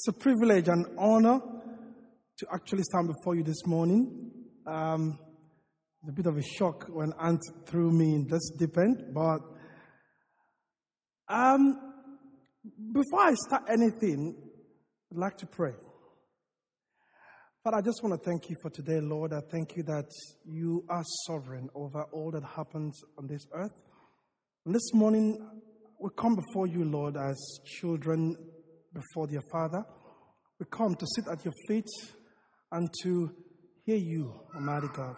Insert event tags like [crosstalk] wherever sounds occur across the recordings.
It's a privilege and honor to actually stand before you this morning. Um, a bit of a shock when Aunt threw me in this deep end, but um, before I start anything, I'd like to pray. Father, I just want to thank you for today, Lord. I thank you that you are sovereign over all that happens on this earth. And this morning, we come before you, Lord, as children before their Father. We come to sit at your feet and to hear you, Almighty God.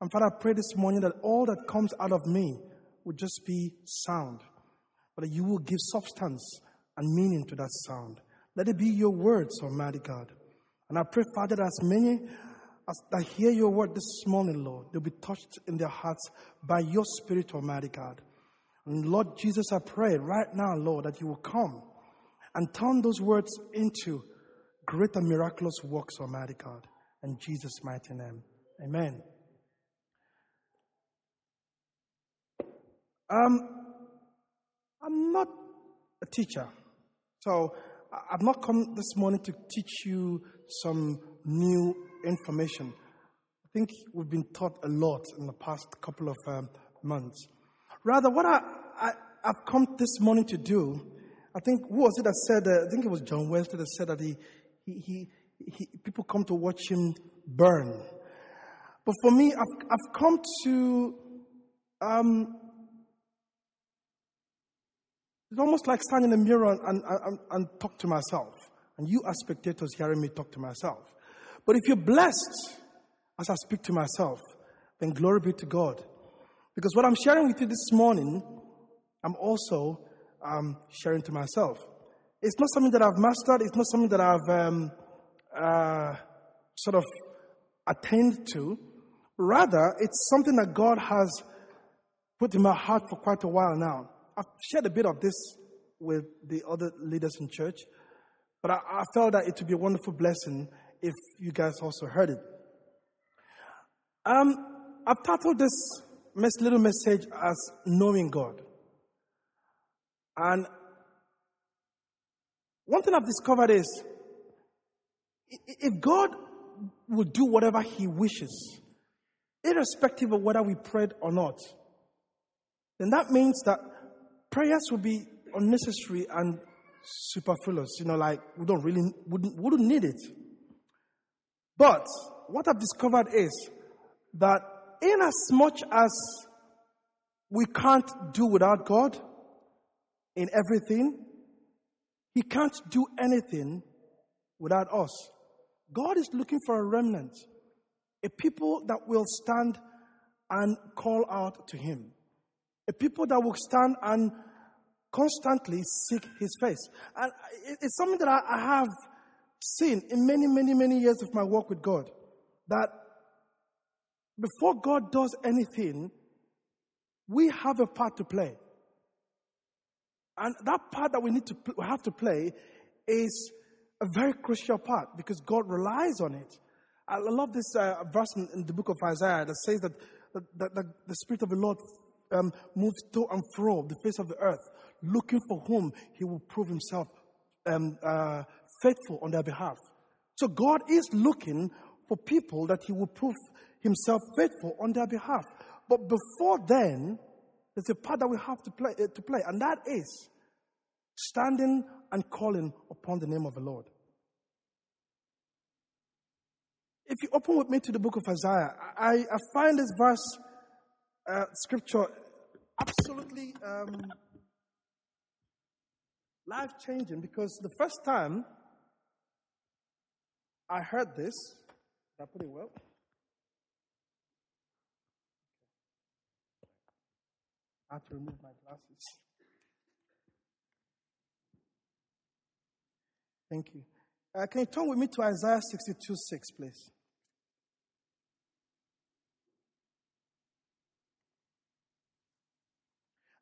And Father, I pray this morning that all that comes out of me would just be sound, but that you will give substance and meaning to that sound. Let it be your words, Almighty God. And I pray, Father, that as many as that hear your word this morning, Lord, they'll be touched in their hearts by your Spirit, Almighty God. And Lord Jesus, I pray right now, Lord, that you will come and turn those words into great and miraculous works, Almighty God. In Jesus' mighty name. Amen. Um, I'm not a teacher, so I've not come this morning to teach you some new information. I think we've been taught a lot in the past couple of um, months. Rather, what I, I, have come this morning to do, I think, who was it that said, I think it was John Wesley that said that he, he, he, he, people come to watch him burn. But for me, I've, I've come to, um, it's almost like standing in the mirror and, and, and talk to myself. And you as spectators hearing me talk to myself. But if you're blessed as I speak to myself, then glory be to God. Because what I'm sharing with you this morning, I'm also um, sharing to myself. It's not something that I've mastered, it's not something that I've um, uh, sort of attained to. Rather, it's something that God has put in my heart for quite a while now. I've shared a bit of this with the other leaders in church, but I, I felt that it would be a wonderful blessing if you guys also heard it. Um, I've titled this little message as Knowing God. And one thing I've discovered is if God will do whatever He wishes, irrespective of whether we prayed or not, then that means that prayers will be unnecessary and superfluous. You know, like we don't really wouldn't, wouldn't need it. But what I've discovered is that in as much as we can't do without God in everything, He can't do anything without us. God is looking for a remnant, a people that will stand and call out to Him, a people that will stand and constantly seek His face. And it's something that I have seen in many, many, many years of my work with God that before God does anything, we have a part to play. And that part that we need to we have to play is a very crucial part because God relies on it. I love this uh, verse in, in, the book of Isaiah that says that, that, that the Spirit of the Lord um, moves to and fro the face of the earth, looking for whom He will prove Himself um, uh, faithful on their behalf. So God is looking for people that He will prove Himself faithful on their behalf. But before then, there's a part that we have to play, uh, to play, and that is standing and calling upon the name of the Lord. If you open with me to the book of Isaiah, I, I find this verse, uh, scripture, absolutely um, life changing because the first time I heard this, I put it well? I have to remove my glasses. Thank you. Uh, can you turn with me to Isaiah 62 6, please?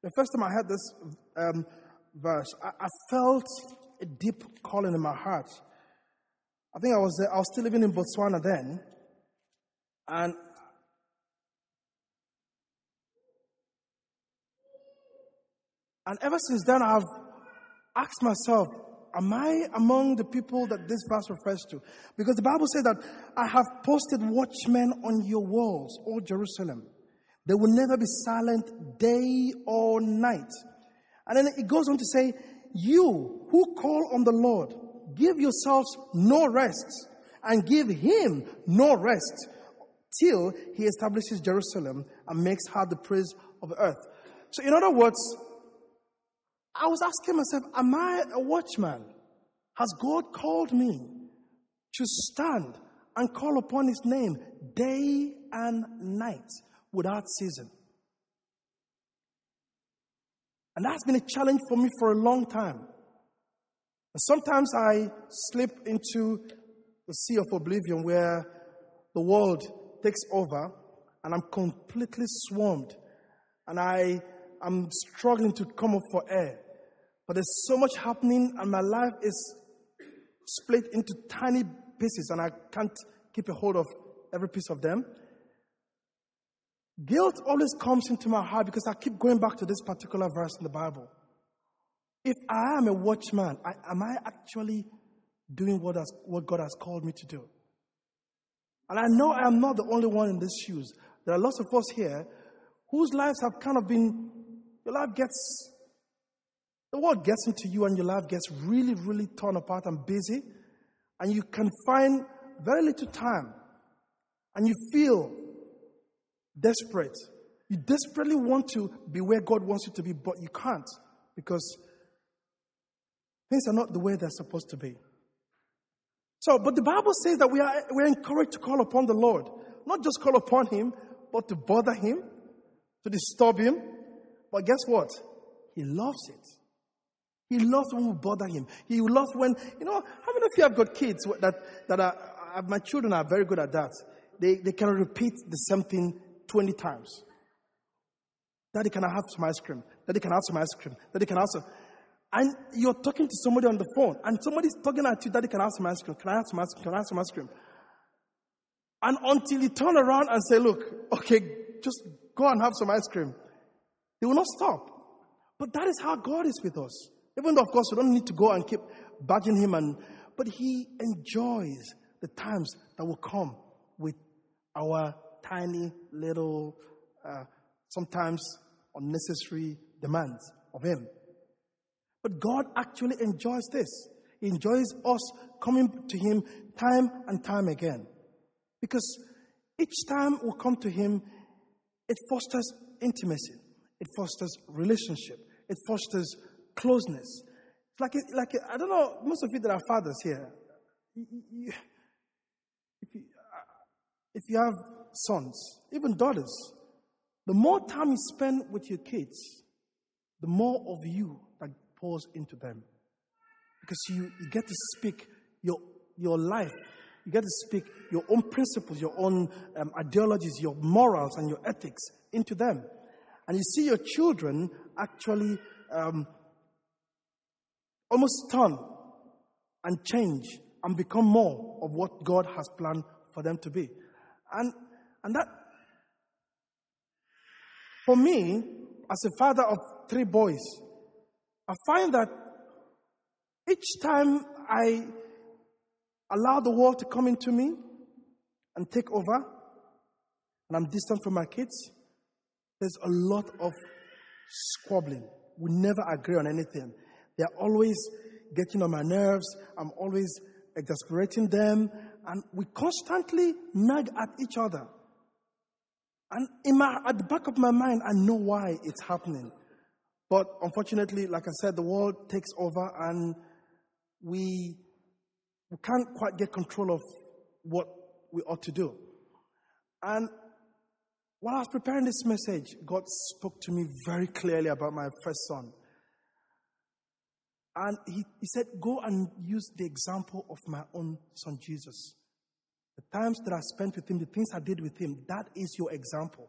The first time I heard this um, verse, I, I, felt a deep calling in my heart. I think I was I was still living in Botswana then, and and ever since then I've asked myself, Am I among the people that this verse refers to? Because the Bible says that I have posted watchmen on your walls, O Jerusalem. They will never be silent day or night. And then it goes on to say, You who call on the Lord, give yourselves no rest and give him no rest till he establishes Jerusalem and makes her the praise of earth. So, in other words, I was asking myself, Am I a watchman? Has God called me to stand and call upon his name day and night without season? And that's been a challenge for me for a long time. Sometimes I slip into the sea of oblivion where the world takes over and I'm completely swarmed and I am struggling to come up for air. But there's so much happening and my life is split into tiny pieces and I can't keep a hold of every piece of them. Guilt always comes into my heart because I keep going back to this particular verse in the Bible. If I am a watchman, I, am I actually doing what, has, what God has called me to do? And I know I am not the only one in these shoes. There are lots of us here whose lives have kind of been, your life gets, the world gets into you and your life gets really, really torn apart and busy. And you can find very little time. And you feel desperate. You desperately want to be where God wants you to be, but you can't because things are not the way they're supposed to be. So, but the Bible says that we are we're encouraged to call upon the Lord. Not just call upon Him, but to bother Him, to disturb Him. But guess what? He loves it. He loves when we bother Him. He loves when, you know, how many of you have got kids that, that are, uh, my children are very good at that. They, they can repeat the same thing 20 times. Daddy, can I have some ice cream? Daddy, can I have some ice cream? Daddy, can I have some and you're talking to somebody on the phone, and somebody's talking at you, Daddy, can I have some ice cream? Can I have some ice cream? Can I have some ice cream? And until you turn around and say, Look, okay, just go and have some ice cream, they will not stop. But that is how God is with us. Even though, of course, we don't need to go and keep bugging Him, and, but He enjoys the times that will come with our tiny little, uh, sometimes unnecessary demands of Him. But God actually enjoys this. He enjoys us coming to Him time and time again. Because each time we come to Him, it fosters intimacy, it fosters relationship, it fosters closeness. Like, like I don't know, most of you that are fathers here, if you, if you have sons, even daughters, the more time you spend with your kids, the more of you that pours into them. Because you, you get to speak your, your life. You get to speak your own principles, your own um, ideologies, your morals, and your ethics into them. And you see your children actually um, almost turn and change and become more of what God has planned for them to be. And, and that, for me, as a father of three boys, I find that each time I allow the world to come into me and take over, and I'm distant from my kids, there's a lot of squabbling. We never agree on anything. They're always getting on my nerves. I'm always exasperating them. And we constantly nag at each other. And in my, at the back of my mind, I know why it's happening. But unfortunately, like I said, the world takes over and we, we can't quite get control of what we ought to do. And while I was preparing this message, God spoke to me very clearly about my first son. And he, he said, Go and use the example of my own son Jesus. The times that I spent with him, the things I did with him, that is your example.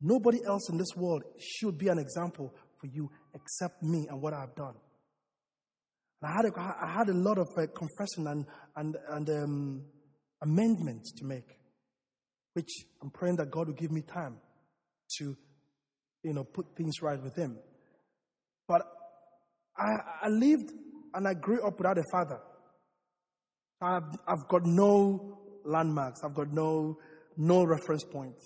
Nobody else in this world should be an example for you except me and what I've done. And I had a, I had a lot of uh, confession and, and, and um, amendments to make, which I'm praying that God will give me time to, you know, put things right with Him. But I, I lived and I grew up without a father. I've, I've got no landmarks. I've got no, no reference point.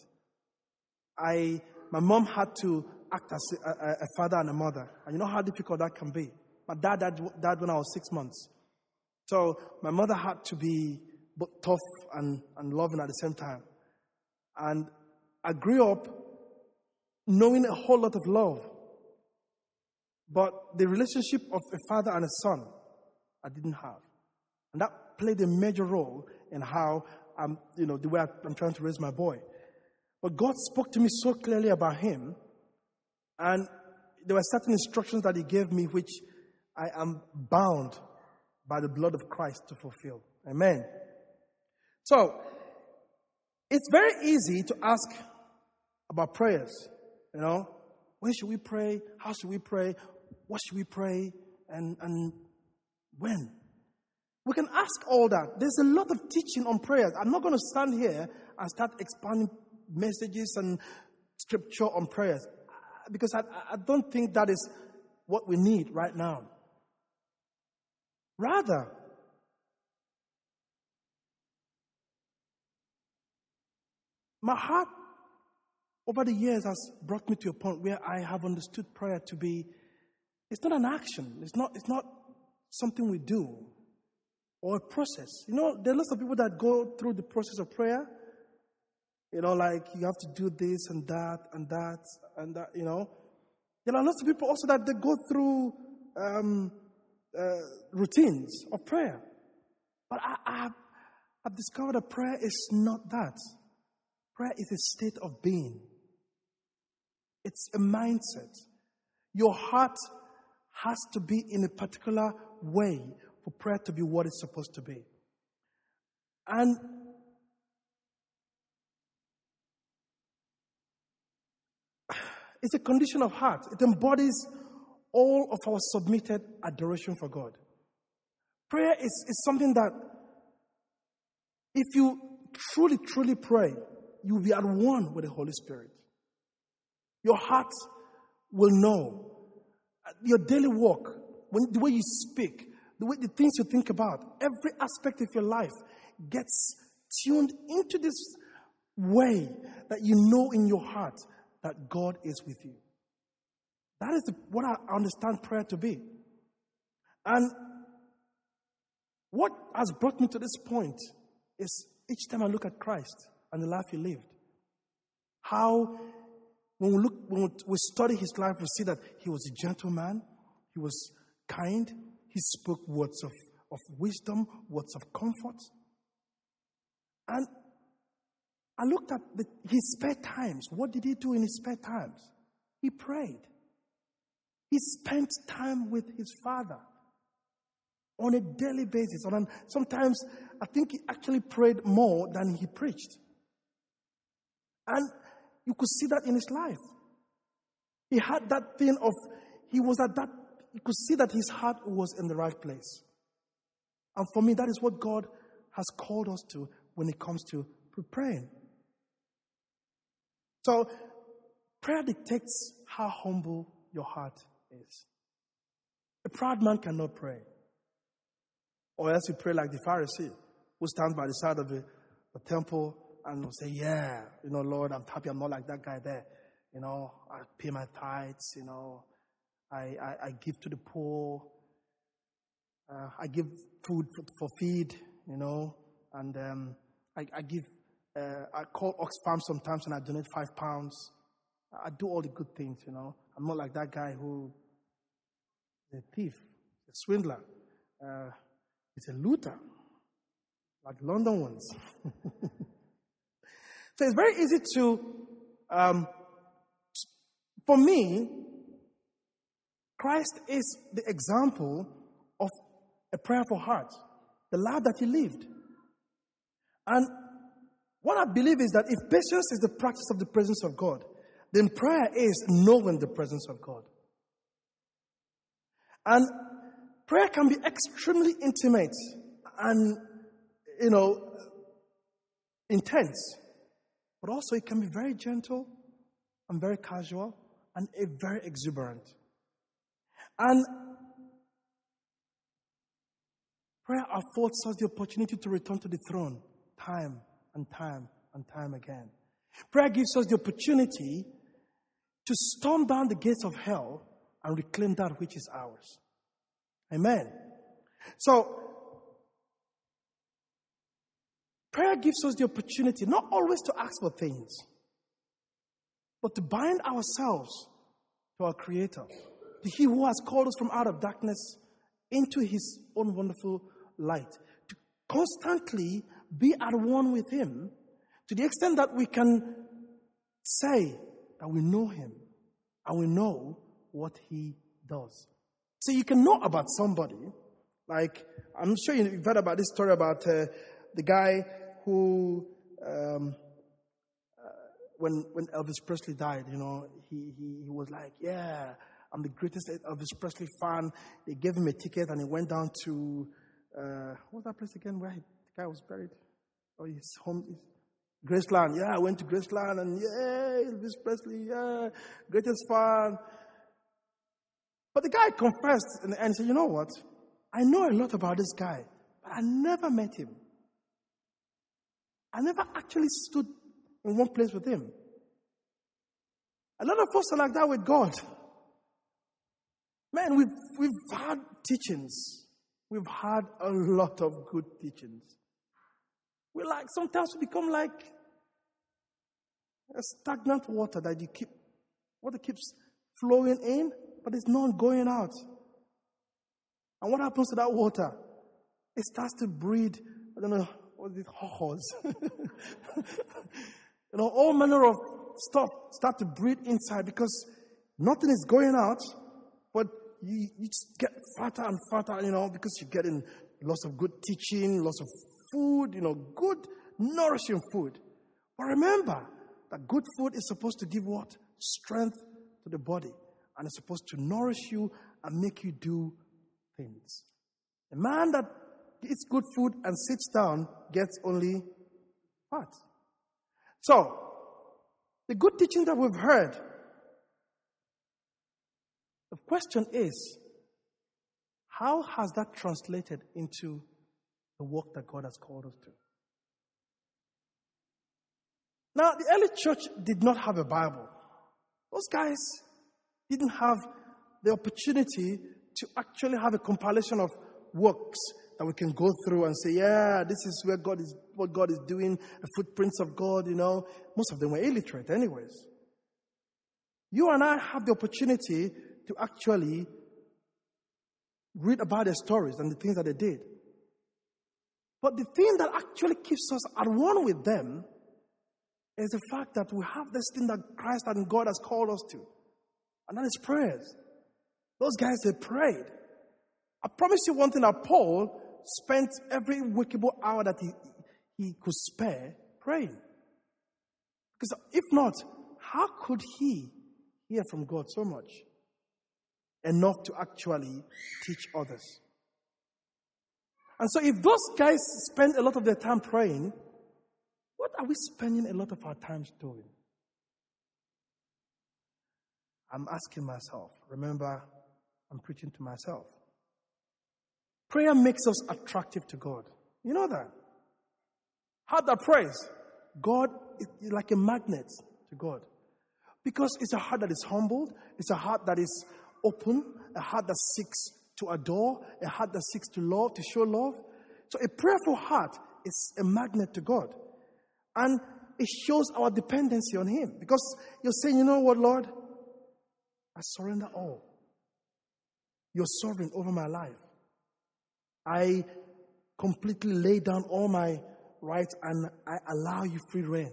I, my mom had to act as a, a, a, father and a mother. And you know how difficult that can be. My dad died, died when I was six months. So my mother had to be both tough and, and loving at the same time. And I grew up knowing a whole lot of love. But the relationship of a father and a son, I didn't have. And that played a major role in how I'm, you know, the way I'm trying to raise my boy. But God spoke to me so clearly about him, and there were certain instructions that He gave me which I am bound by the blood of Christ to fulfill. Amen. So, it's very easy to ask about prayers. You know, when should we pray? How should we pray? What should we pray? And, and when? We can ask all that. There's a lot of teaching on prayers. I'm not going to stand here and start expanding messages and scripture on prayers because I, I don't think that is what we need right now. Rather, my heart over the years has brought me to a point where I have understood prayer to be it's not an action, it's not, it's not something we do or a process. You know, there are lots of people that go through the process of prayer. You know, like you have to do this and that and that and that, you know. There are lots of people also that they go through um, uh, routines of prayer. But I, I have, I've discovered that prayer is not that. Prayer is a state of being, it's a mindset. Your heart has to be in a particular way for prayer to be what it's supposed to be. And [sighs] it's a condition of heart. It embodies all of our submitted adoration for God. Prayer is, is something that if you truly, truly pray, you will be at one with the Holy Spirit. Your heart will know. Your daily walk, when, the way you speak, the way the things you think about, every aspect of your life gets tuned into this way that you know in your heart that God is with you. That is the, what I understand prayer to be. And what has brought me to this point is each time I look at Christ and the life he lived, how when we look, when we study his life, we see that he was a gentleman, he was kind, he spoke words of, of wisdom, words of comfort. And I looked at the, his spare times. What did he do in his spare times? He prayed. He spent time with his father on a daily basis. And sometimes I think he actually prayed more than he preached. And you could see that in his life. He had that thing of, he was at that, you could see that his heart was in the right place. And for me, that is what God has called us to when it comes to praying. So, prayer dictates how humble your heart is. A proud man cannot pray. Or else you pray like the Pharisee who stands by the side of the, the temple and say, Yeah, you know, Lord, I'm happy I'm not like that guy there. You know, I pay my tithes, you know, I, I, I give to the poor, uh, I give food for, for, feed, you know, and um, I, I, give, uh, I call Oxfam sometimes and I donate five pounds. I do all the good things, you know. I'm not like that guy who is a thief, a swindler. Uh, a looter, like London ones. [laughs] so it's very easy to, um, for me, Christ is the example of a prayerful heart, the life that he lived. And what I believe is that if patience is the practice of the presence of God, then prayer is knowing the presence of God. And prayer can be extremely intimate and, you know, intense, but also it can be very gentle and very casual and very exuberant. And Prayer affords us the opportunity to return to the throne time and time and time again. Prayer gives us the opportunity to storm down the gates of hell and reclaim that which is ours. Amen. So, prayer gives us the opportunity not always to ask for things, but to bind ourselves to our Creator, to He who has called us from out of darkness into His own wonderful light, to constantly be at one with Him to the extent that we can say that we know Him and we know what He does. So you can know about somebody, like I'm sure you've heard about this story about uh, the guy who, um, uh, when when Elvis Presley died, you know, he, he he was like, yeah, I'm the greatest Elvis Presley fan. They gave him a ticket and he went down to uh, what was that place again where he, the guy was buried? Oh, his home. His, Graceland. Yeah, I went to Graceland and yeah, Elvis Presley, yeah, greatest fan. But the guy confessed and, and said, You know what? I know a lot about this guy, but I never met him. I never actually stood in one place with him. A lot of us are like that with God. Man, we've, we've had teachings. We've had a lot of good teachings. We like, sometimes we become like a stagnant water that you keep, water keeps flowing in but it's not going out. And what happens to that water? It starts to breed, I don't know, what is it, horse. you know, all manner of stuff start to breed inside because nothing is going out, but you, you just get fatter and fatter, you know, because you're getting lots of good teaching, lots of food, you know, good, nourishing food. But remember that good food is supposed to give what? Strength to the body and it's supposed to nourish you and make you do things. A man that eats good food and sits down gets only fat. So, the good teaching that we've heard, the question is, how has that translated into the work that God has called us to? Now, the early church did not have a Bible. Those guys didn't have the opportunity to actually have a compilation of works that we can go through and say, yeah, this is where God is, what God is doing, the footprints of God, you know. Most of them were illiterate, anyways. You and I have the opportunity to actually read about their stories and the things that they did. But the thing that actually keeps us at one with them is the fact that we have this thing that Christ and God has called us to. And that is prayers. Those guys, they prayed. I promise you one thing that Paul spent every workable hour that he, he could spare praying. Because if not, how could he hear from God so much? Enough to actually teach others. And so, if those guys spend a lot of their time praying, what are we spending a lot of our time doing? I'm asking myself. Remember, I'm preaching to myself. Prayer makes us attractive to God. You know that? Heart that prays, God is like a magnet to God. Because it's a heart that is humbled, it's a heart that is open, a heart that seeks to adore, a heart that seeks to love, to show love. So a prayerful heart is a magnet to God. And it shows our dependency on Him. Because you're saying, you know what, Lord? I surrender all. You're sovereign over my life. I completely lay down all my rights and I allow you free reign.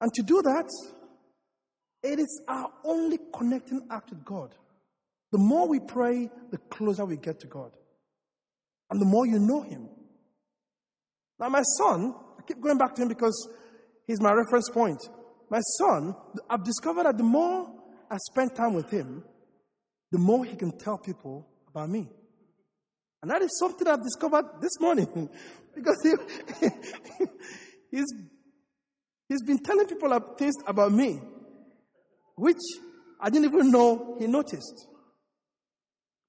And to do that, it is our only connecting act with God. The more we pray, the closer we get to God. And the more you know Him. Now, my son, I keep going back to him because he's my reference point. My son, I've discovered that the more I spend time with him, the more he can tell people about me. And that is something I've discovered this morning [laughs] because he, [laughs] he's, he's been telling people things about me, which I didn't even know he noticed.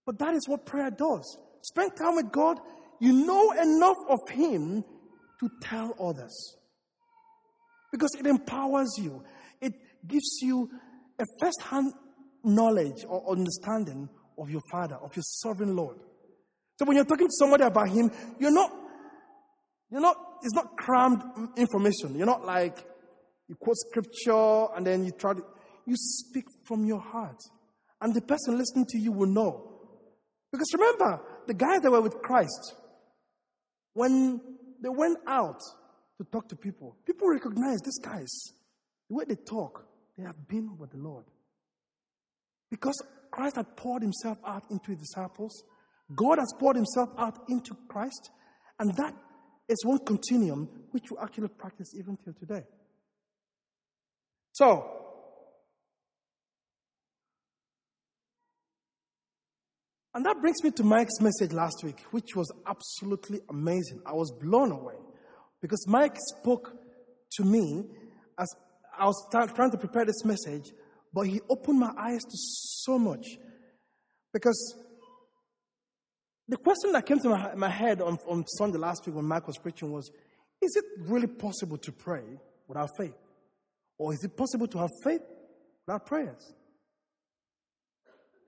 But that is what prayer does. Spend time with God, you know enough of Him to tell others. Because it empowers you, it gives you a first hand knowledge or understanding of your Father, of your sovereign Lord. So when you're talking to somebody about Him, you're not, you're not, it's not crammed information. You're not like, you quote scripture and then you try to, you speak from your heart. And the person listening to you will know. Because remember, the guys that were with Christ, when they went out to talk to people, people recognize these guys. The way they talk, they have been with the Lord. Because Christ had poured himself out into his disciples, God has poured himself out into Christ, and that is one continuum which we actually practice even till today. So, And that brings me to Mike's message last week, which was absolutely amazing. I was blown away because Mike spoke to me as I was trying to prepare this message, but he opened my eyes to so much. Because the question that came to my, my head on, on Sunday last week when Mike was preaching was Is it really possible to pray without faith? Or is it possible to have faith without prayers?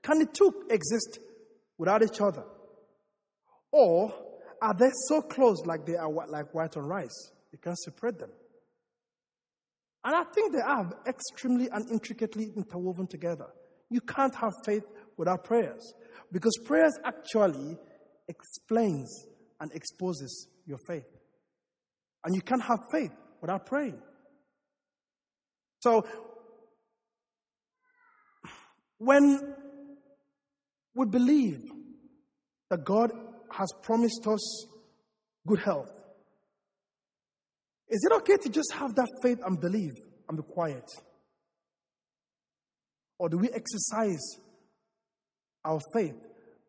Can the two exist without each other? Or are they so close like they are like white on rice? You can't separate them. And I think they are extremely and intricately interwoven together. You can't have faith without prayers because prayers actually explains and exposes your faith. And you can't have faith without praying. So, when we believe that God has promised us good health. Is it okay to just have that faith and believe and be quiet? Or do we exercise our faith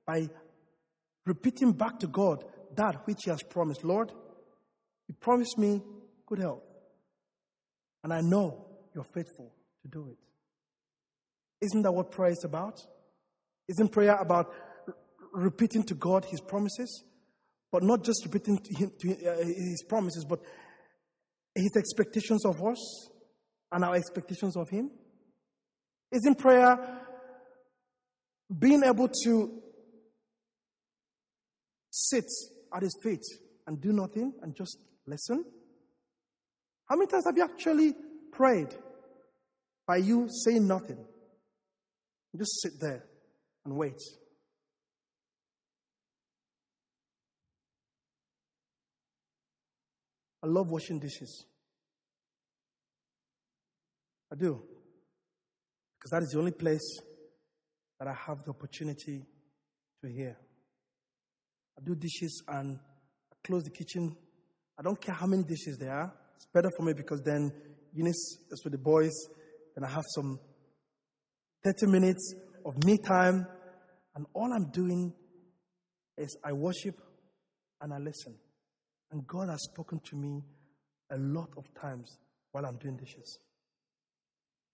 by repeating back to God that which He has promised? Lord, you promised me good health, and I know you're faithful to do it. Isn't that what prayer is about? Isn't prayer about repeating to God His promises? But not just repeating to Him to uh, His promises, but His expectations of us and our expectations of Him? Isn't prayer being able to sit at His feet and do nothing and just listen? How many times have you actually prayed by you saying nothing? Just sit there and wait. I love washing dishes. I do. Because that is the only place that I have the opportunity to hear. I do dishes and I close the kitchen. I don't care how many dishes there are. It's better for me because then Eunice is with the boys. Then I have some 30 minutes of me time and all I'm doing is I worship and I listen. And God has spoken to me a lot of times while I'm doing dishes.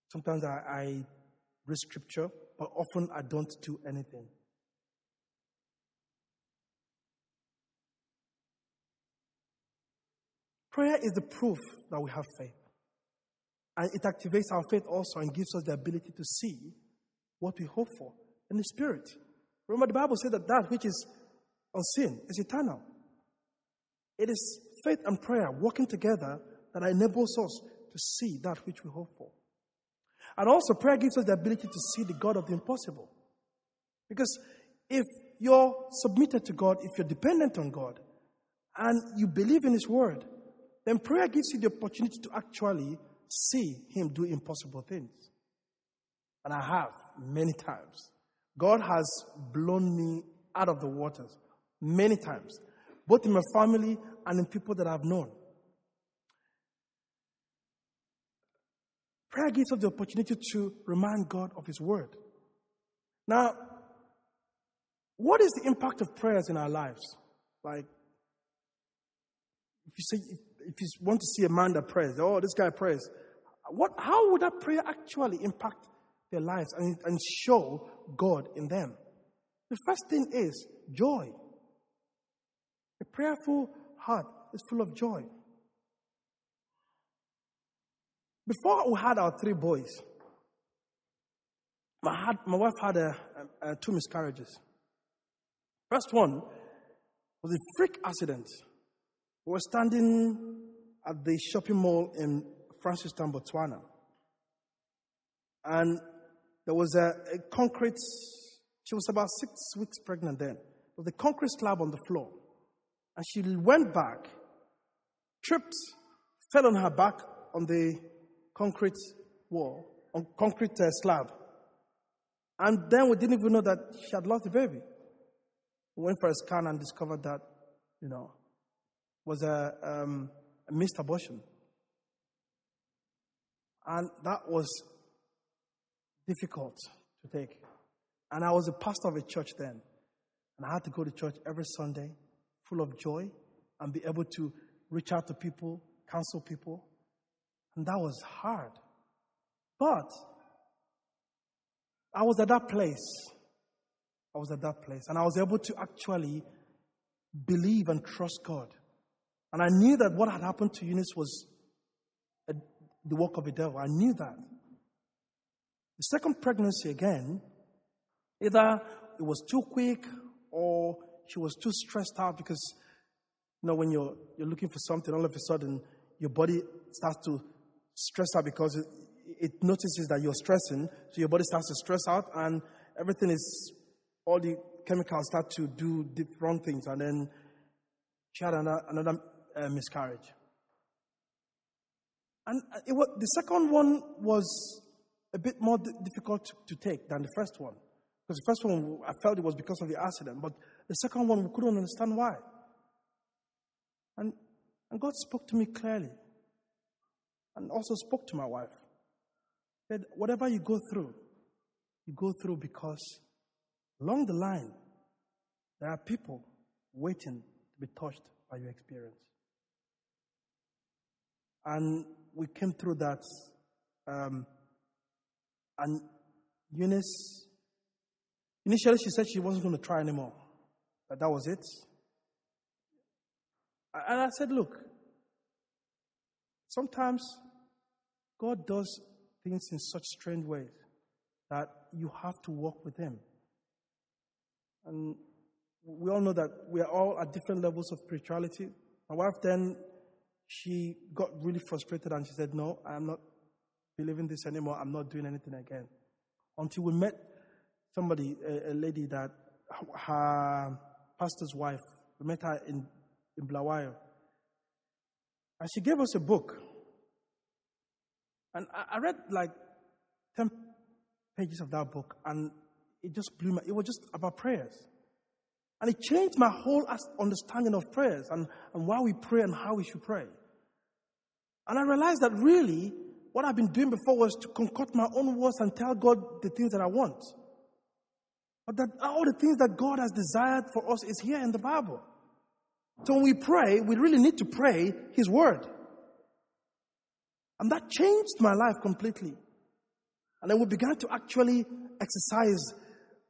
Sometimes I, I read scripture, but often I don't do anything. Prayer is the proof that we have faith. And it activates our faith also and gives us the ability to see what we hope for in the Spirit. Remember, the Bible said that that which is unseen is eternal. It is faith and prayer working together that enables us to see that which we hope for. And also, prayer gives us the ability to see the God of the impossible. Because if you're submitted to God, if you're dependent on God, and you believe in His Word, then prayer gives you the opportunity to actually see Him do impossible things. And I have many times. God has blown me out of the waters many times, both in my family and in people that I've known. Prayer gives us the opportunity to remind God of His Word. Now, what is the impact of prayers in our lives? Like, if you say, if, you want to see a man that prays, oh, this guy prays, what, how would that prayer actually impact their lives and, and show God in them. The first thing is joy. A prayerful heart is full of joy. Before we had our three boys, my, had, my wife had a, a, a two miscarriages. First one was a freak accident. We were standing at the shopping mall in Francistown, Botswana. And there was a, a, concrete, she was about six weeks pregnant then. Was a concrete slab on the floor. And she went back, tripped, fell on her back on the concrete wall, on concrete uh, slab. And then we didn't even know that she had lost the baby. We went for a scan and discovered that, you know, was a, um, a missed abortion. And that was difficult to take. And I was a pastor of a church then. And I had to go to church every Sunday, full of joy, and be able to reach out to people, counsel people. And that was hard. But I was at that place. I was at that place. And I was able to actually believe and trust God. And I knew that what had happened to Eunice was a, the work of the devil. I knew that. The second pregnancy, again, either it was too quick or she was too stressed out because, you know, when you're, you're looking for something, all of a sudden your body starts to stress out because it, it notices that you're stressing, so your body starts to stress out, and everything is, all the chemicals start to do wrong things, and then she had another, another uh, miscarriage. And uh, it was, the second one was a bit more difficult to, to take than the first one. Because the first one, I felt it was because of the accident, but the second one, we couldn't understand why. And, and God spoke to me clearly and also spoke to my wife. Said, whatever you go through, you go through because along the line, there are people waiting to be touched by your experience. And we came through that. Um, and Eunice, initially she said she wasn't going to try anymore. That that was it. And I said, look, sometimes God does things in such strange ways that you have to walk with Him. And we all know that we are all at different levels of spirituality. My wife then, she got really frustrated and she said, No, I'm not believing this anymore. I'm not doing anything again. Until we met somebody, a, a lady that her pastor's wife, we met her in, in Bulawayo. And she gave us a book and I, I read like 10 pages of that book, and it just blew my, it was just about prayers. And it changed my whole understanding of prayers and, and why we pray and how we should pray. And I realized that really, what I've been doing before was to concoct my own words and tell God the things that I want. But that all the things that God has desired for us is here in the Bible. So when we pray, we really need to pray His Word. And that changed my life completely. And then we began to actually exercise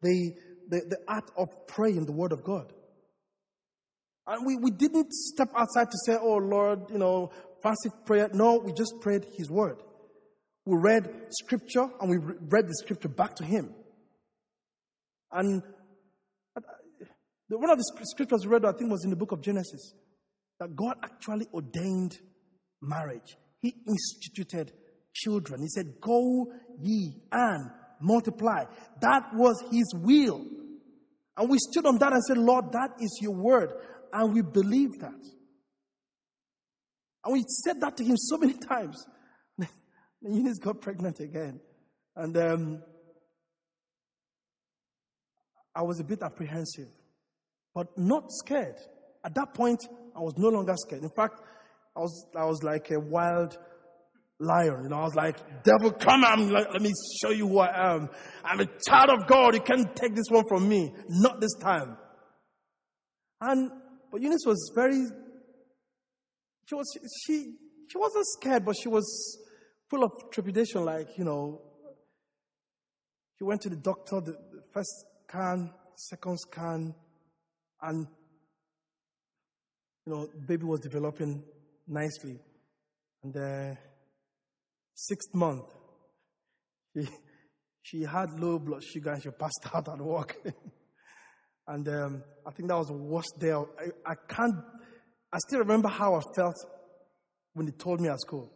the, the, the art of praying the Word of God. And we, we didn't step outside to say, oh Lord, you know, fancy prayer. No, we just prayed His Word. We read Scripture and we read the Scripture back to Him. And one of the scriptures we read, I think, was in the book of Genesis, that God actually ordained marriage. He instituted children. He said, Go ye and multiply. That was his will. And we stood on that and said, Lord, that is your word. And we believe that. And we said that to him so many [laughs] times. then Eunice got pregnant again. And um, I was a bit apprehensive, but not scared. At that point, I was no longer scared. In fact, I was, I was like a wild lion. You know, I was like, devil, come on, let, me show you who I am. I'm a child of God. You can't take this one from me. Not this time. And, but Eunice was very, she was, she, she wasn't scared, but she was full of trepidation, like, you know, she went to the doctor, the, the first scan, second scan, and you know, baby was developing nicely. And the sixth month, she, [laughs] she had low blood sugar and she passed [laughs] out at work. [laughs] and um, I think that was the worst day. I, I can't, I still remember how I felt when they told me at school.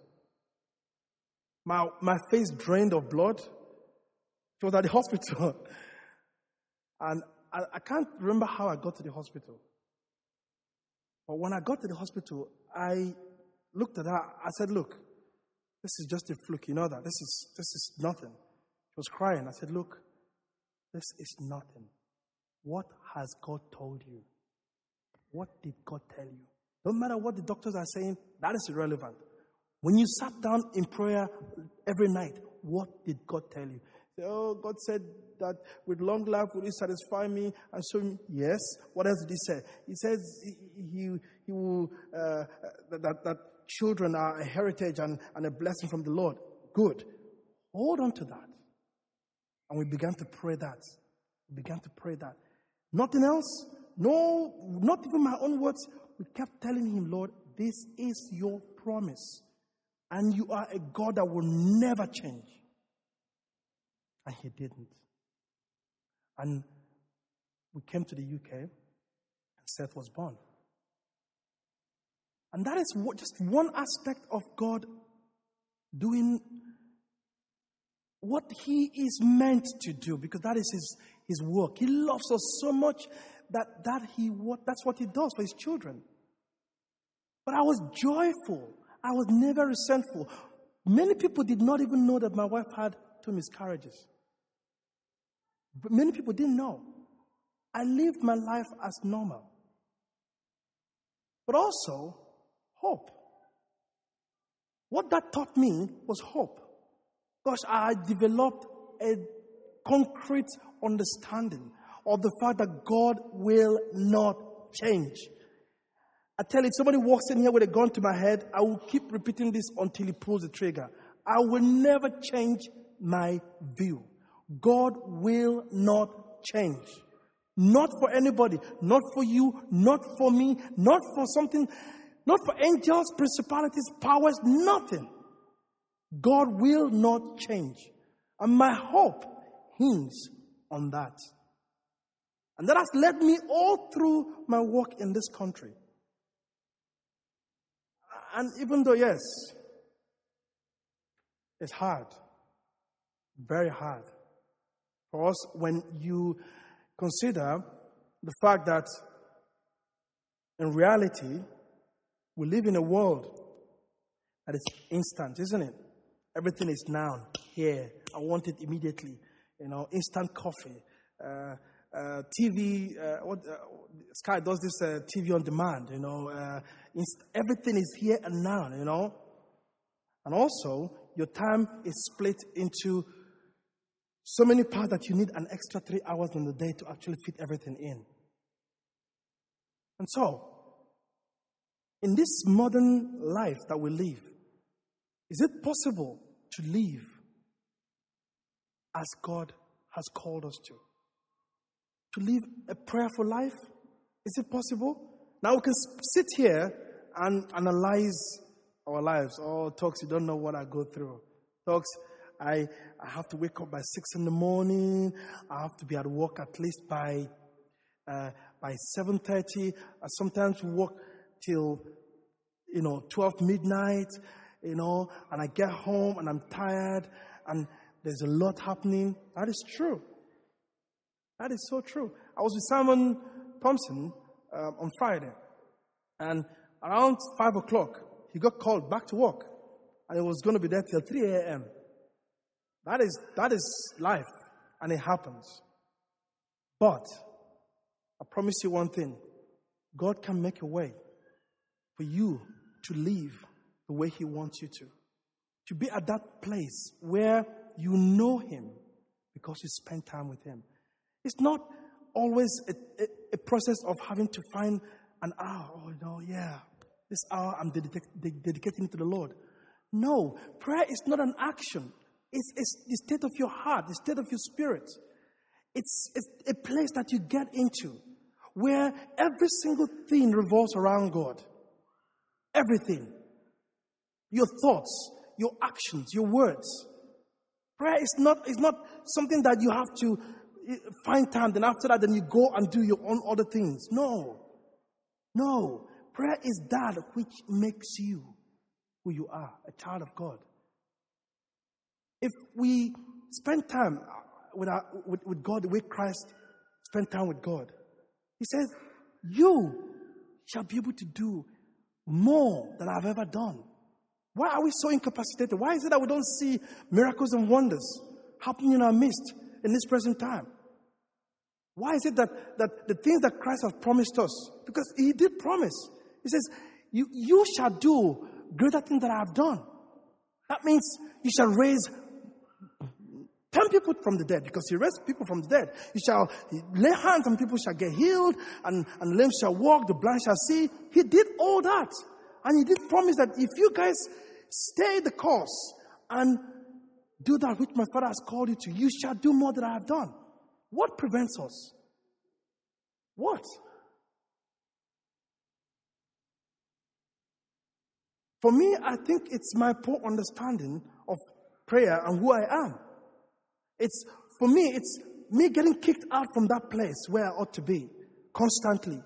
My, my face drained of blood. She was at the hospital. and I, I can't remember how I got to the hospital. But when I got to the hospital, I looked at her. I said, Look, this is just a fluke. You know that. This is, this is nothing. She was crying. I said, Look, this is nothing. What has God told you? What did God tell you? Don't matter what the doctors are saying, that is irrelevant. When you sat down in prayer every night, what did God tell you? Oh, God said that with long life will He satisfy me. And so, yes. What else did He say? He says He, he, he will, uh, that, that children are a heritage and, and a blessing from the Lord. Good. Hold on to that. And we began to pray that. We began to pray that. Nothing else. No, not even my own words. We kept telling him, Lord, this is your promise. And you are a God that will never change. And he didn't. And we came to the UK, and Seth was born. And that is what, just one aspect of God doing what He is meant to do, because that is His, his work. He loves us so much that, that he, what, that's what He does for His children. But I was joyful. I was never resentful. Many people did not even know that my wife had two miscarriages. But many people didn't know. I lived my life as normal. But also, hope. What that taught me was hope. Because I developed a concrete understanding of the fact that God will not change. I tell you, if somebody walks in here with a gun to my head, I will keep repeating this until he pulls the trigger. I will never change my view. God will not change. Not for anybody, not for you, not for me, not for something, not for angels, principalities, powers, nothing. God will not change. And my hope hinges on that. And that has led me all through my work in this country. And even though, yes, it's hard, very hard for us when you consider the fact that in reality, we live in a world that is instant, isn't it? Everything is now, here. I want it immediately. You know, instant coffee. Uh, uh, TV, uh, what, uh, Sky does this uh, TV on demand, you know. Uh, inst- everything is here and now, you know. And also, your time is split into so many parts that you need an extra three hours in the day to actually fit everything in. And so, in this modern life that we live, is it possible to live as God has called us to? To live a prayerful life? Is it possible? Now we can sit here and analyze our lives. Oh, Tox, you don't know what I go through. Tox, I, I have to wake up by six in the morning. I have to be at work at least by, uh, by 7.30. I sometimes work till, you know, 12 midnight, you know, and I get home and I'm tired and there's a lot happening. That is true. That is so true. I was with Simon Thompson uh, on Friday, and around 5 o'clock, he got called back to work, and he was going to be there till 3 a.m. That is, that is life, and it happens. But I promise you one thing God can make a way for you to live the way He wants you to. To be at that place where you know Him because you spend time with Him. It's not always a, a, a process of having to find an hour. Oh, no, yeah, this hour I'm dedicating, dedicating to the Lord. No, prayer is not an action. It's, it's the state of your heart, the state of your spirit. It's, it's a place that you get into where every single thing revolves around God. Everything. Your thoughts, your actions, your words. Prayer is not, is not something that you have to eh, find time, then after that, then you go and do your own other things. No. No. Prayer is that which makes you who you are, a child of God. If we spend time with, our, with, with God the way Christ spent time with God, He says, You shall be able to do more than I've ever done. Why are we so incapacitated? Why is it that we don't see miracles and wonders happening in our midst in this present time? Why is it that, that the things that Christ has promised us, because He did promise, He says, you, you shall do greater things that I have done. That means you shall raise 10 people from the dead because he raised people from the dead. He shall lay hands and people shall get healed and, and limbs shall walk, the blind shall see. He did all that. And he did promise that if you guys stay the course and do that which my father has called you to, you shall do more than I have done. What prevents us? What? For me, I think it's my poor understanding of prayer and who I am. It's, for me, it's me getting kicked out from that place where I ought to be constantly.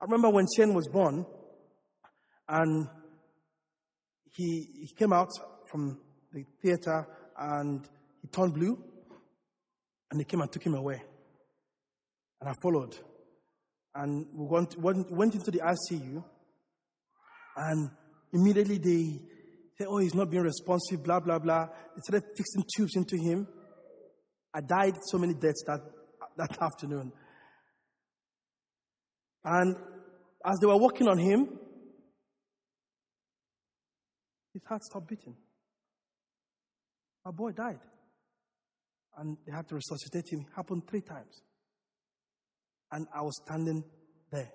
I remember when Shane was born and he, he came out from the theater and he turned blue and they came and took him away. And I followed. And we went, went, went into the ICU and immediately they say, oh, he's not being responsive, blah, blah, blah. They started fixing tubes into him. I died so many deaths that, that afternoon. And as they were working on him, his heart stopped beating. My boy died. And they had to resuscitate him. It happened three times. And I was standing there.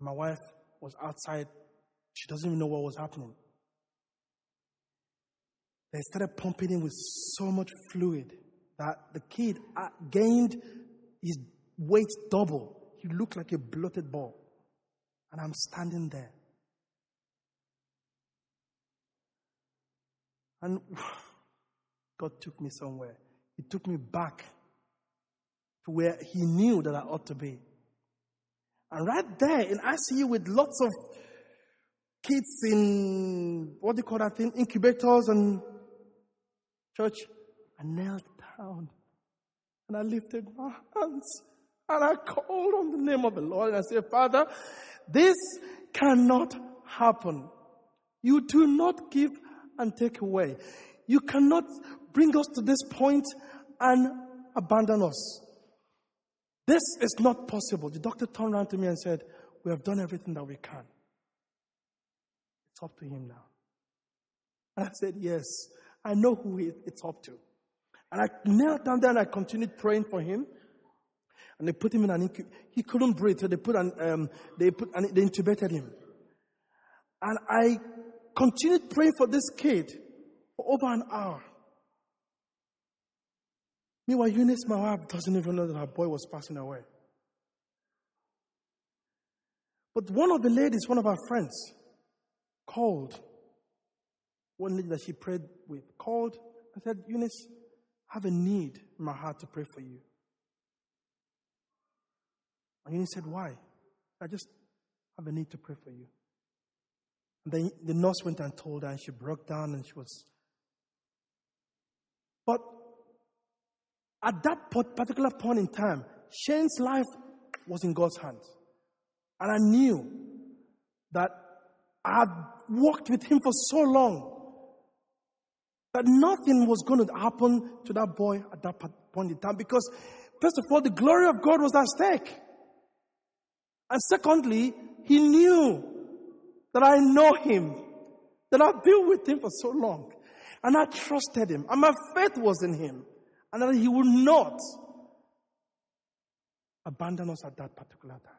My wife was outside. She doesn't even know what was happening. They started pumping him with so much fluid that the kid uh, gained his weight double. He looked like a bloated ball. And I'm standing there. And [sighs] God took me somewhere. He took me back to where He knew that I ought to be. And right there in ICU with lots of kids in, what do you call that thing? Incubators and Church, I knelt down and I lifted my hands and I called on the name of the Lord and I said, Father, this cannot happen. You do not give and take away. You cannot bring us to this point and abandon us. This is not possible. The doctor turned around to me and said, We have done everything that we can. It's up to him now. And I said, Yes. I know who it's up to. And I knelt down there and I continued praying for him. And they put him in an incubator. He couldn't breathe, so they put an, um, they put an, they intubated him. And I continued praying for this kid for over an hour. Meanwhile, Eunice, my wife, doesn't even know that her boy was passing away. But one of the ladies, one of our friends, called one lady that she prayed with called and said, Eunice, I have a need in my heart to pray for you. And Eunice said, Why? I just have a need to pray for you. And then the nurse went and told her, and she broke down and she was. But at that particular point in time, Shane's life was in God's hands. And I knew that I had walked with him for so long that nothing was going to happen to that boy at that point in time because, first of all, the glory of God was at stake. And secondly, he knew that I know him, that I've been with him for so long. And I trusted him, and my faith was in him, and that he would not abandon us at that particular time.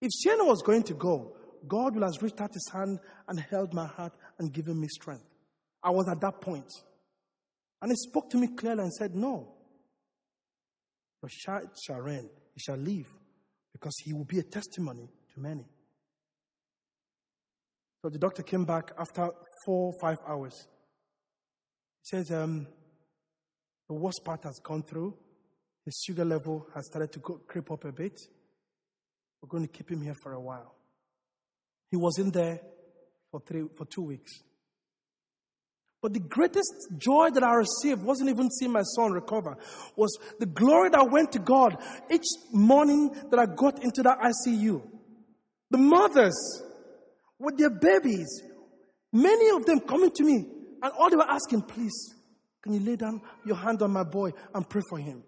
If Shana was going to go, God will have reached out his hand and held my heart and given me strength. I was at that point. And he spoke to me clearly and said, No. But Sharon, he shall live because he will be a testimony to many. So the doctor came back after four, five hours. He says, um, the worst part has gone through. His sugar level has started to go, creep up a bit. We're going to keep him here for a while. He was in there for three, for two weeks. But the greatest joy that I received wasn't even seeing my son recover, was the glory that went to God each morning that I got into that ICU. The mothers with their babies, many of them coming to me, and all they were asking, please, can you lay down your hand on my boy and pray for him?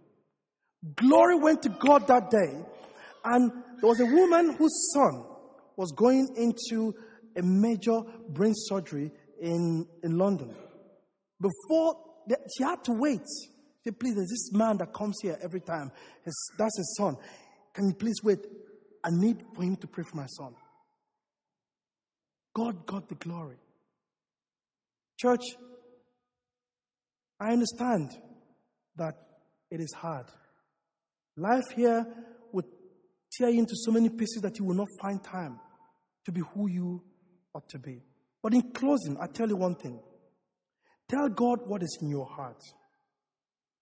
Glory went to God that day, and there was a woman whose son was going into a major brain surgery in, in London. Before, the, she had to wait. She said, please, there's this man that comes here every time. His, that's his son. Can you please wait? I need for him to pray for my son. God got the glory. Church, I understand that it is hard. Life here would tear you into so many pieces that you will not find time to be who you ought to be. But in closing, I tell you one thing. Tell God what is in your heart.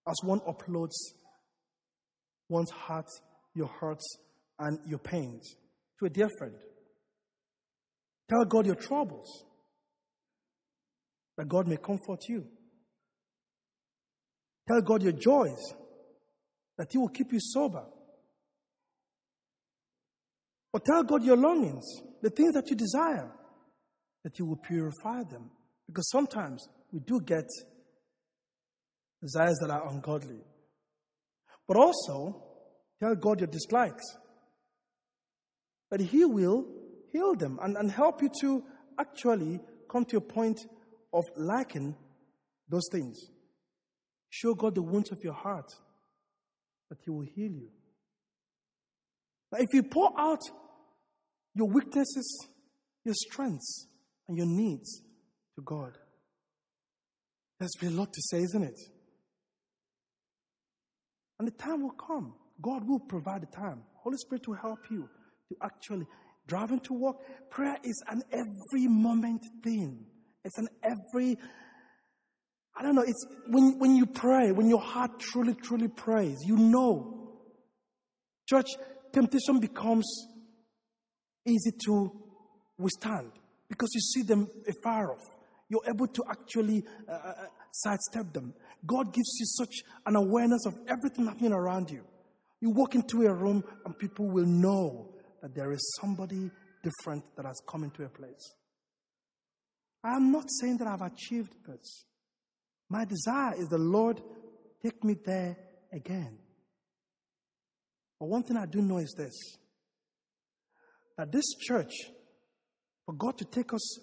As one uploads one's heart, your hurts, and your pains to a dear friend. Tell God your troubles, that God may comfort you. Tell God your joys, that He will keep you sober. Or tell God your longings, the things that you desire, that He will purify them. Because sometimes we do get desires that are ungodly. But also, tell God your dislikes, that He will heal them and, and help you to actually come to a point of liking those things. Show God the wounds of your heart, that He will heal you. Now, if you pour out your weaknesses, your strengths, and your needs to God, there's a lot to say, isn't it? And the time will come. God will provide the time. Holy Spirit will help you to actually driving to work. Prayer is an every moment thing. It's an every I don't know, it's when, when you pray, when your heart truly, truly prays, you know. Church, temptation becomes easy to withstand because you see them afar off. You're able to actually uh, uh, uh, sidestep them. God gives you such an awareness of everything happening around you. You walk into a room and people will know that there is somebody different that has come into a place. I am not saying that I've achieved this. My desire is the Lord take me there again. But one thing I do know is this that this church, for God to take us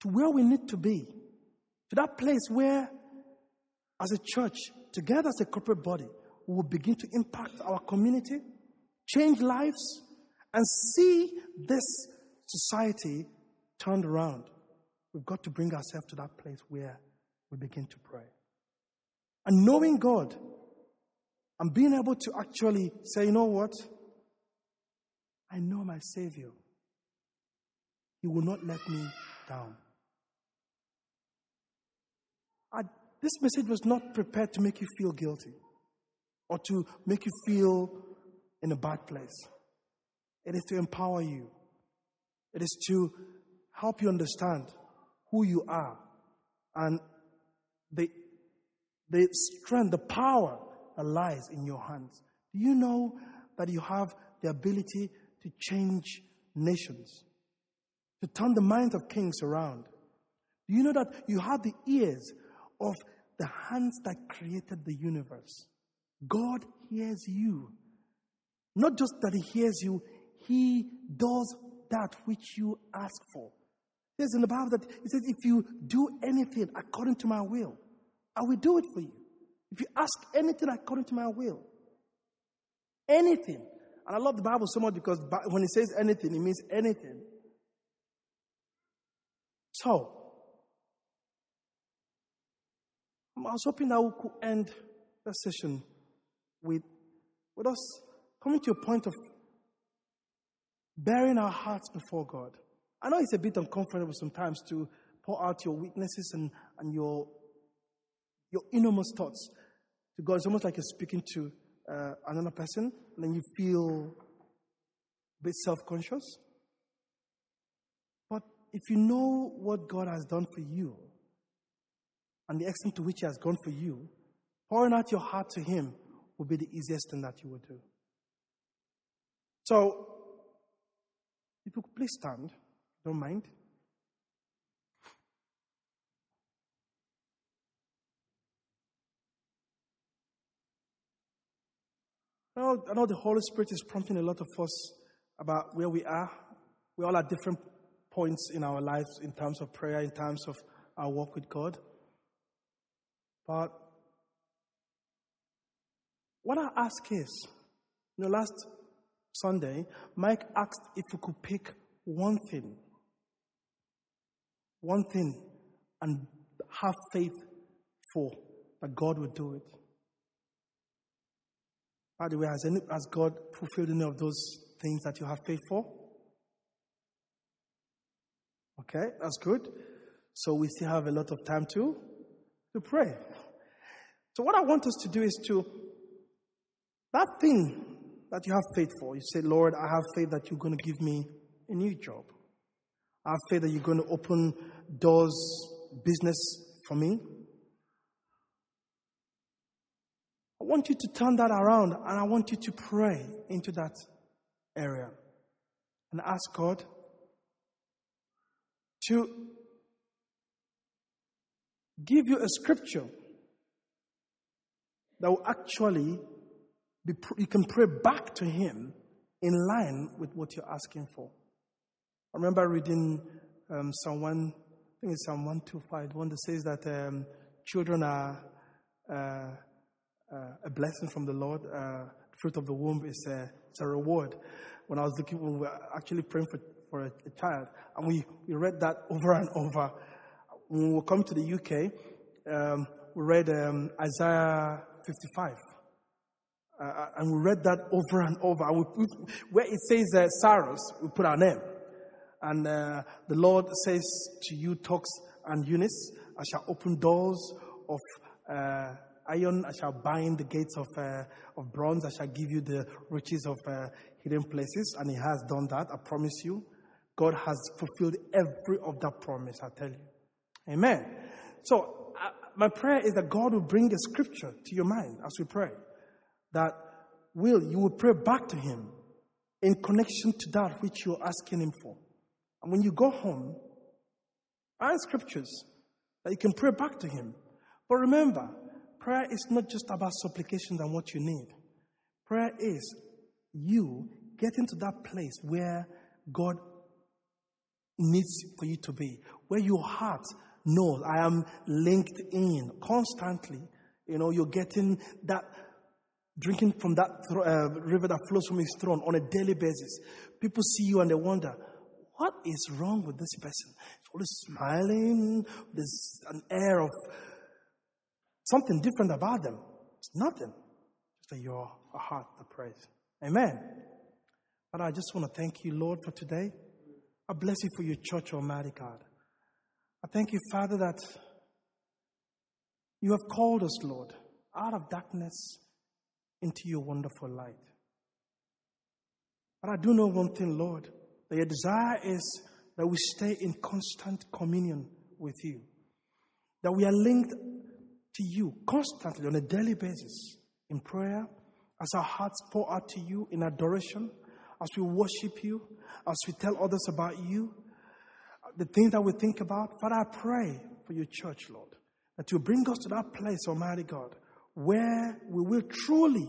to where we need to be, to that place where, as a church, together as a corporate body, we will begin to impact our community, change lives, and see this society turned around. We've got to bring ourselves to that place where we begin to pray. And knowing God and being able to actually say, you know what? I know my Savior. He will not let me down. I, this message was not prepared to make you feel guilty or to make you feel in a bad place. It is to empower you, it is to help you understand who you are and the, the strength, the power that lies in your hands. Do you know that you have the ability to change nations, to turn the minds of kings around? Do you know that you have the ears of the hands that created the universe? God hears you. Not just that He hears you, He does that which you ask for. There's in the Bible that it says, if you do anything according to my will, I will do it for you. If you ask anything according to my will, anything. And I love the Bible so much because when it says anything, it means anything. So, I was hoping that we could end the session with, with us coming to a point of bearing our hearts before God. I know it's a bit uncomfortable sometimes to pour out your weaknesses and, and your, your innermost thoughts to God. It's almost like you're speaking to uh, another person, and then you feel a bit self conscious. If you know what God has done for you and the extent to which He has gone for you, pouring out your heart to Him will be the easiest thing that you will do. So, if you could please stand, don't mind. I know, I know the Holy Spirit is prompting a lot of us about where we are. We all at different points in our lives in terms of prayer, in terms of our walk with God. But what I ask is, you know, last Sunday, Mike asked if we could pick one thing, one thing, and have faith for that God would do it. By the way, has, any, has God fulfilled any of those things that you have faith for? Okay, that's good. So we still have a lot of time to, to pray. So what I want us to do is to, that thing that you have faith for, you say, Lord, I have faith that you're going to give me a new job. I have faith that you're going to open doors, business for me. I want you to turn that around and I want you to pray into that area and ask God to give you a scripture that will actually be, you can pray back to Him in line with what you're asking for. I remember reading um, Psalm 1, I think it's Psalm 125, one that says that um, children are. Uh, uh, a blessing from the Lord. Uh, fruit of the womb is a, a reward. When I was looking, when we were actually praying for, for a, a, child, and we, we read that over and over. When we come to the UK, um, we read um, Isaiah 55. Uh, uh, and we read that over and over. And we put, where it says uh, Cyrus, we put our name. And uh, the Lord says to you, Tox and Eunice, I shall open doors of uh, iron, I shall bind the gates of, uh, of bronze, I shall give you the riches of uh, hidden places. And He has done that, I promise you. God has fulfilled every of that promise, I tell you. Amen. So, uh, my prayer is that God will bring a scripture to your mind as we pray. That will, you will pray back to Him in connection to that which you're asking Him for. And when you go home, find scriptures that you can pray back to Him. But remember, Prayer is not just about supplication and what you need. Prayer is you getting to that place where God needs for you to be, where your heart knows I am linked in constantly. You know, you're getting that, drinking from that uh, river that flows from his throne on a daily basis. People see you and they wonder, what is wrong with this person? He's always smiling, there's an air of something different about them. It's nothing. Just that you're a heart that prays. Amen. But I just want to thank you, Lord, for today. I bless you for your church, Almighty God. I thank you, Father, that you have called us, Lord, out of darkness into your wonderful light. But I do know one thing, Lord, that your desire is that we stay in constant communion with you, that we are linked to you constantly on a daily basis in prayer, as our hearts pour out to you in adoration, as we worship you, as we tell others about you, the things that we think about. Father, I pray for your church, Lord, that you bring us to that place, Almighty God, where we will truly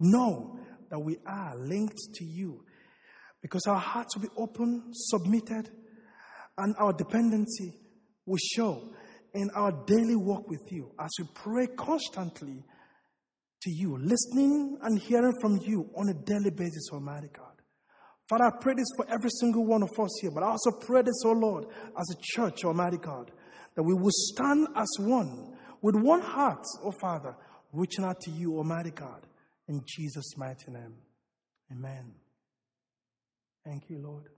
know that we are linked to you. Because our hearts will be open, submitted, and our dependency will show in our daily walk with you, as we pray constantly to you, listening and hearing from you on a daily basis, Almighty God. Father, I pray this for every single one of us here, but I also pray this, oh Lord, as a church, Almighty God, that we will stand as one, with one heart, oh Father, reaching out to you, Almighty God, In Jesus' mighty name. Amen. Thank you, Lord.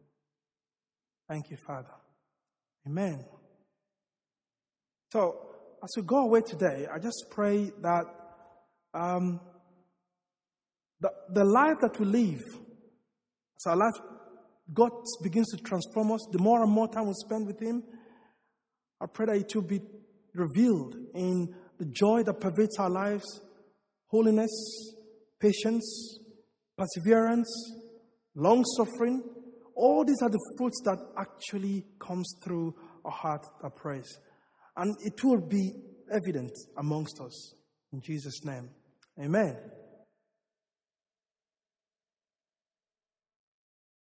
Thank you, Father. Amen. So, as we go away today, I just pray that um, the, the life that we live, as our life, God begins to transform us, the more and more time we spend with Him, I pray that it will be revealed in the joy that pervades our lives, holiness, patience, perseverance, long suffering. All these are the fruits that actually comes through a heart that prays. And it will be evident amongst us. In Jesus' name. Amen.